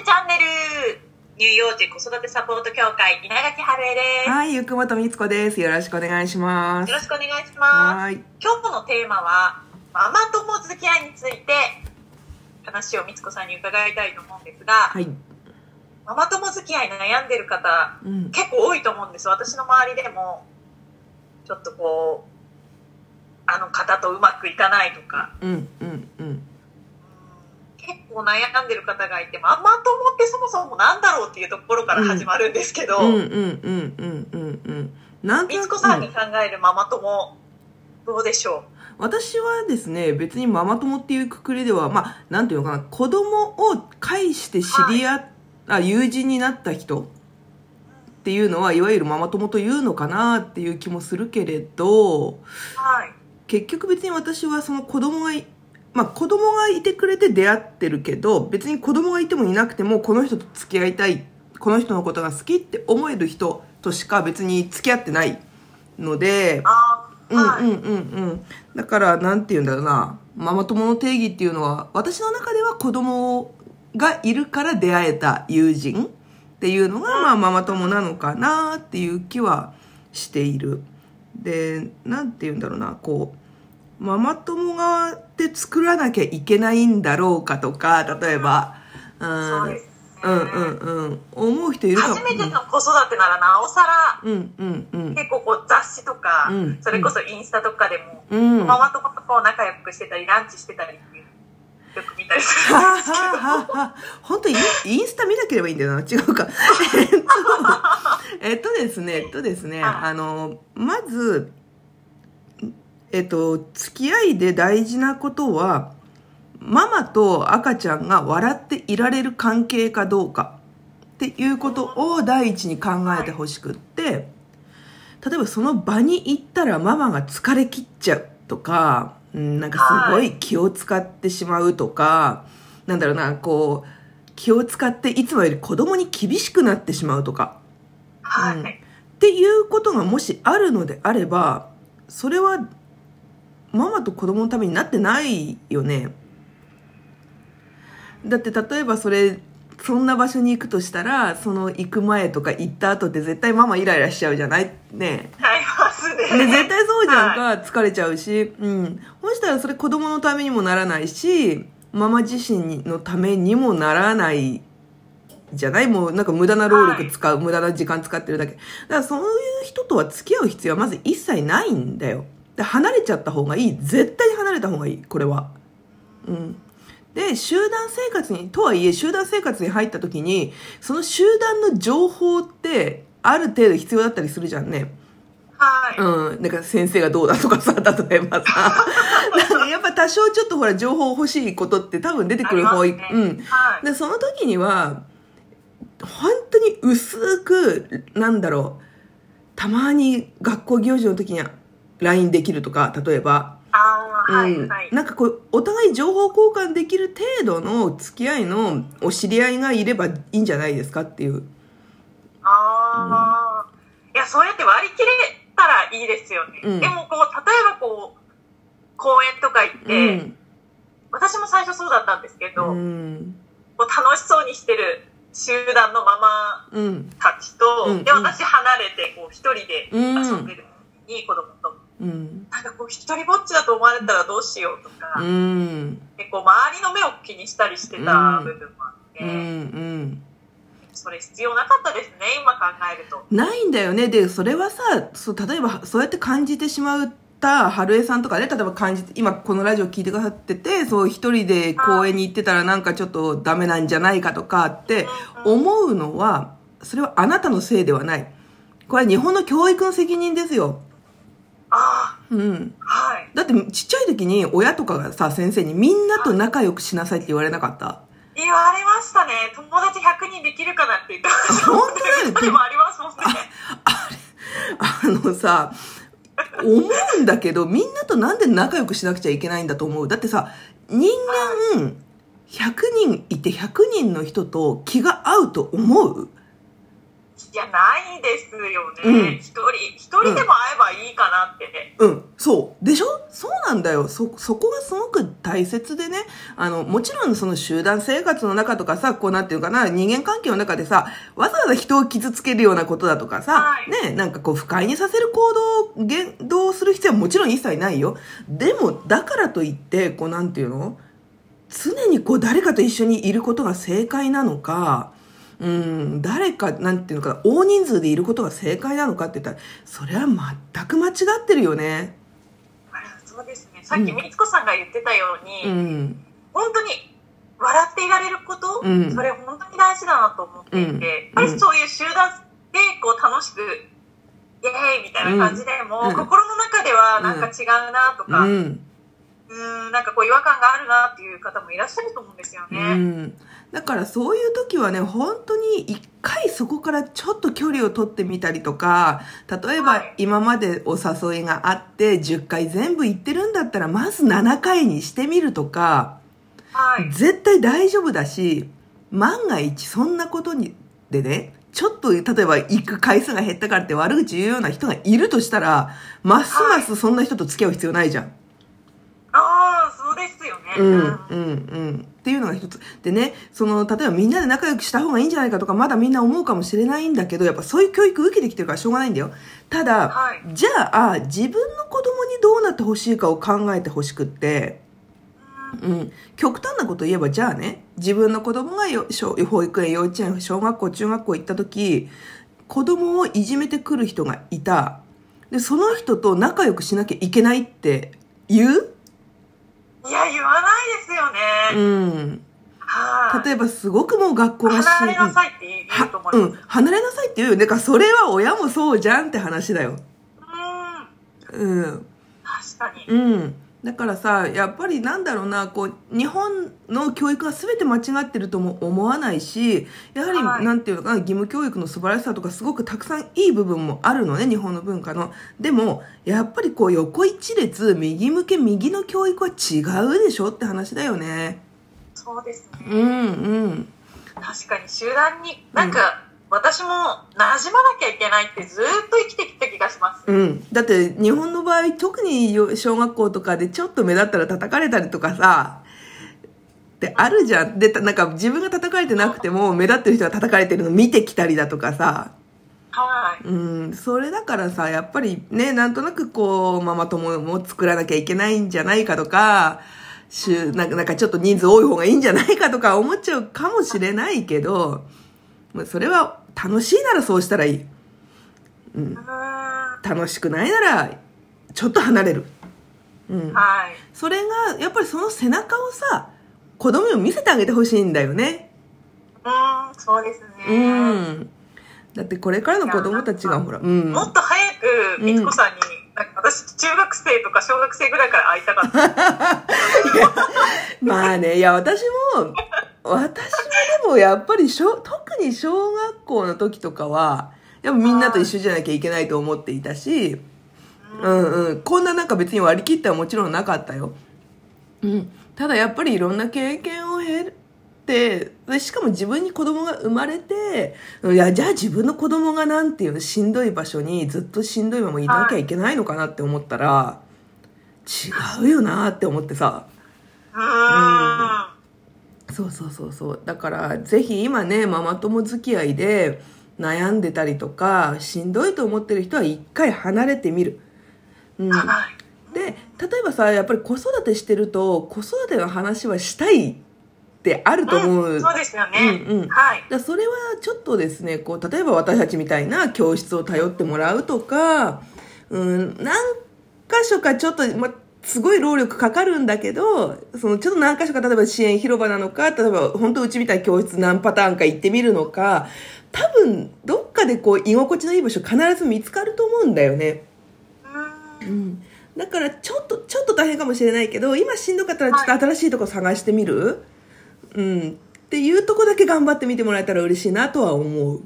てチャンネル乳幼児子育てサポート協会稲垣春江です。はい、ゆくもとみつこです。よろしくお願いします。よろしくお願いします。はい。今日のテーマは、ママ友付き合いについて話をみつこさんに伺いたいと思うんですが、はい。ママ友付き合い悩んでる方、うん。結構多いと思うんです。私の周りでも、ちょっとこう、あの方とうまくいかないとか、うん、うん、うん。結構悩んでる方がいて、ママ友ってそもそもなんだろうっていうところから始まるんですけど、うん、うん、うん、うん、うん、うん。なんとみつこさんに考えるママ友、どうでしょ私はですね、別にママ友っていうくくりでは、まあ、なんていうのかな、子供を介して知り合っ、あ、友人になった人っていうのは、いわゆるママ友というのかなっていう気もするけれど、うはい。結局別に私はその子供がい、まあ子供がいてくれて出会ってるけど、別に子供がいてもいなくてもこの人と付き合いたい、この人のことが好きって思える人としか別に付き合ってないので、あーはい。うんうんうんうん。だからなんて言うんだろうな、ママ友の定義っていうのは、私の中では子供がいるから出会えた友人っていうのが、まあママ友なのかなっていう気はしている。で、なんて言うんだろうな、こう、ママ友がって作らなきゃいけないんだろうかとか、例えば、うん、そうですね。うんうんうん、思う人いるかも。初めての子育てならなおさら、うんうんうん。結構こう雑誌とか、うんそれこそインスタとかでも、うん。ママ友とこう仲良くしてたり、ランチしてたりっていう、よく見たりするはんですけど。ははは本当インインスタ見なければいいんだよな違うかえっとえっとですねえっとですねはいあのまずえっと付き合いで大事なことはママと赤ちゃんが笑っていられる関係かどうかっていうことを第一に考えてほしくって例えばその場に行ったらママが疲れ切っちゃうとか、うん、なんかすごい気を使ってしまうとか、なんだろうな、こう、気を使っていつもより子供に厳しくなってしまうとか、はい。うんっていうことがもしあるのであれば、それはママと子供のためになってないよね。だって例えばそれ、そんな場所に行くとしたら、その行く前とか行った後って絶対ママイライラしちゃうじゃない？ね。ありますね。ね、絶対そうじゃんか、はい疲れちゃうし、うん。そしたらそれ子供のためにもならないし、ママ自身のためにもならないじゃない？もうなんか無駄な労力使う、無駄な時間使ってるだけ。だからそういう人とは付き合う必要はまず一切ないんだよ。で、離れちゃった方がいい。絶対に離れた方がいい、これは。うん。で、集団生活に、とはいえ集団生活に入った時に、その集団の情報って、ある程度必要だったりするじゃんね。はい。うん。なんか先生がどうだとかさ、例えばさ。なんかやっぱ多少ちょっとほら情報欲しいことって多分出てくる方、うん。はい。で、その時には、本当に薄く、なんだろう、たまに学校行事の時には LINE できるとか、例えば、ああ、はい、うんはい。なんかこう、お互い情報交換できる程度の付き合いのお知り合いがいればいいんじゃないですかっていう。ああ、いや、そうやって割り切れたらいいですよね。うんでも、こう、例えばこう、公園とか行って、うん。私も最初そうだったんですけど、うん。こう楽しそうにしてる集団のママうん。たちと、うんで、私離れて、こう、一人でうん遊んでるのに、子供と。うん。なんかこう、一人ぼっちだと思われたらどうしようとか、うん。でこう周りの目を気にしたりしてた部分もあって、うん。うん。それ必要なかったですね、今考えると。ないんだよね。で、それはさ、そう、例えば、そうやって感じてしまった春江さんとかね、例えば感じて、今このラジオ聞いてくださってて、そう、一人で公園に行ってたらなんかちょっとダメなんじゃないかとかって思うのは、それはあなたのせいではない。これは日本の教育の責任ですよ。あうん。あ、はい。だってちっちゃい時に親とかがさ、先生にみんなと仲良くしなさいって言われなかった？言われましたね。友達100人できるかなって言ってました。本当だよ歌でもありますもんね。あのさ、思うんだけど、みんなとなんで仲良くしなくちゃいけないんだと思う？だってさ、人間、100人いて100人の人と気が合うと思う？いや、ないですようんね。一、人、一人でも会えばいいかなって。うん、そう。でしょ？そうなんだよ。そ、そこがすごく大切でね。あの、もちろんその集団生活の中とかさ、こうなんていうかな、人間関係の中でさ、わざわざ人を傷つけるようなことだとかさ、はいね、なんかこう不快にさせる行動、言動をする必要はもちろん一切ないよ。でも、だからといって、こうなんていうの？常にこう誰かと一緒にいることが正解なのか、うん、誰か、なんていうのかな、大人数でいることが正解なのかって言ったら、それは全く間違ってるよね。あそうですね。さっきみつこさんが言ってたように、うん。本当に笑っていられること、うんそれ本当に大事だなと思っていて、うんやっぱりそういう集団でこう楽しく、イエーイみたいな感じでも、うん心の中ではなんか違うなとか、う。うんなんかこう違和感があるなっていう方もいらっしゃると思うんですようね。ん。だからそういう時はね、本当に一回そこからちょっと距離を取ってみたりとか、例えばはい今までお誘いがあって10回全部行ってるんだったら、まず7回にしてみるとか、はい。絶対大丈夫だし、万が一そんなことに、でね、ちょっと例えば行く回数が減ったからって悪口言うような人がいるとしたら、ますますそんな人と付き合う必要ないじゃん。うん、うん、うん。っていうのが一つ。でね、その、例えばみんなで仲良くした方がいいんじゃないかとか、まだみんな思うかもしれないんだけど、やっぱそういう教育受けてきてるからしょうがないんだよ。ただ、はいじゃあ、自分の子供にどうなってほしいかを考えてほしくって、うん、極端なこと言えば、じゃあね、自分の子供がよ小保育園、幼稚園、小学校、中学校行った時、子供をいじめてくる人がいた。で、その人と仲良くしなきゃいけないって言ういや、言わないですよね。うん。はい。例えばすごくもう学校がし離れなさいって言うと思います。うん、離れなさいって言うよ。だからそれは親もそうじゃんって話だよ。うん。うん。確かに。うん。だからさ、やっぱりなんだろうな、こう、日本の教育が全て間違ってるとも思わないし、やはり、はいなんていうのかな、義務教育の素晴らしさとかすごくたくさんいい部分もあるのね、日本の文化の。でも、やっぱりこう、横一列、右向け右の教育は違うでしょって話だよね。そうですね。うん、うん。確かに集団に、なんか、私も馴染まなきゃいけないってずーっと生きてきた気がします。うん。だって日本の場合、特によ小学校とかでちょっと目立ったら叩かれたりとかさ、ってあるじゃん。で、たなんか自分が叩かれてなくても目立ってる人が叩かれてるの見てきたりだとかさ、はい。うん、それだからさ、やっぱりね、なんとなくこう、ママ友も作らなきゃいけないんじゃないかとか、週なんかなんかちょっと人数多い方がいいんじゃないかとか思っちゃうかもしれないけど、まあそれは楽しいならそうしたらいい。うん。楽しくないならちょっと離れる、うん、はい。それがやっぱりその背中をさ子供にも見せてあげてほしいんだよねうーん、そうですうね。んだってこれからの子供たちがほらうんもっと早く、みつこさんに、なんか私、中学生とか小学生ぐらいから会いたかった。まあねいや私も 私もでもやっぱり小特に小学校の時とかはやっぱみんなと一緒じゃなきゃいけないと思っていたし、うんうん、こんななんか別に割り切ってはもちろんなかったよ。うん、ただやっぱりいろんな経験を経て、でしかも自分に子供が生まれて、いや、じゃあ自分の子供がなんていうの、しんどい場所にずっとしんどいままいなきゃいけないのかなって思ったら、違うよなって思ってさ。うーん。そうそうそうそう。だから、ぜひ今ね、ママ友付き合いで悩んでたりとか、しんどいと思ってる人は一回離れてみる。うん。はい。で、例えばさ、やっぱり子育てしてると、子育ての話はしたいってあると思う。んそうですよね。うんうんはい。だそれはちょっとですね、こう、例えば私たちみたいな教室を頼ってもらうとか、うん、何箇所かちょっと、ま、すごい労力かかるんだけど、そのちょっと何箇所か、例えば支援広場なのか、例えば本当うちみたいな教室何パターンか行ってみるのか、多分どっかでこう居心地のいい場所必ず見つかると思うんだよね。うーんうん。だからちょっと、ちょっと大変かもしれないけど、今しんどかったらちょっと新しいとこ探してみる、うん。っていうとこだけ頑張ってみてもらえたら嬉しいなとは思う。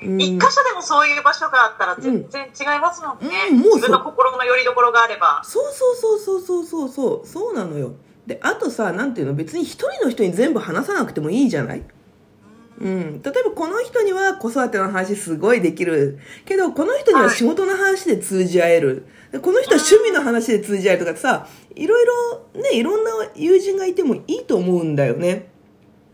一箇所でもそういう場所があったら全然違いますもんね。うんもうそう自分の心の拠り所があれば。そうそうそうそうそうそうそう、そうなのよ。で、あとさ、なんていうの、別に一人の人に全部話さなくてもいいじゃない？うん。例えばこの人には子育ての話すごいできる。けど、この人には仕事の話で通じ合える。でこの人は趣味の話で通じ合えるとかさ、いろいろね、いろんな友人がいてもいいと思うんだよね。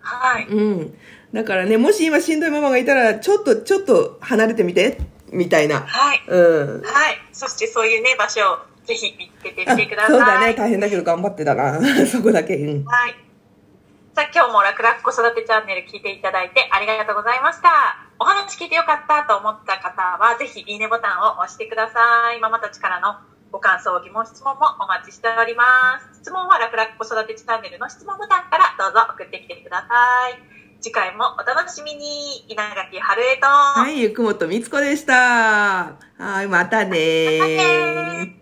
はい。うん。だからね、もし今しんどいママがいたら、ちょっと、ちょっと離れてみて、みたいな。はい。うん。はい。そしてそういうね、場所をぜひ見つけてあみてください。そうだね、大変だけど頑張ってたな。そこだけ。うん。はい。じゃあ今日も楽々子育てチャンネル聞いていただいてありがとうございました。お話聞いてよかったと思った方は、ぜひいいねボタンを押してください。ママたちからのご感想、疑問、質問もお待ちしております。質問は楽々子育てチャンネルの質問ボタンからどうぞ送ってきてください。次回もお楽しみに。稲垣春江と、はい、ゆくもとみつこでした。はい、またねまたねー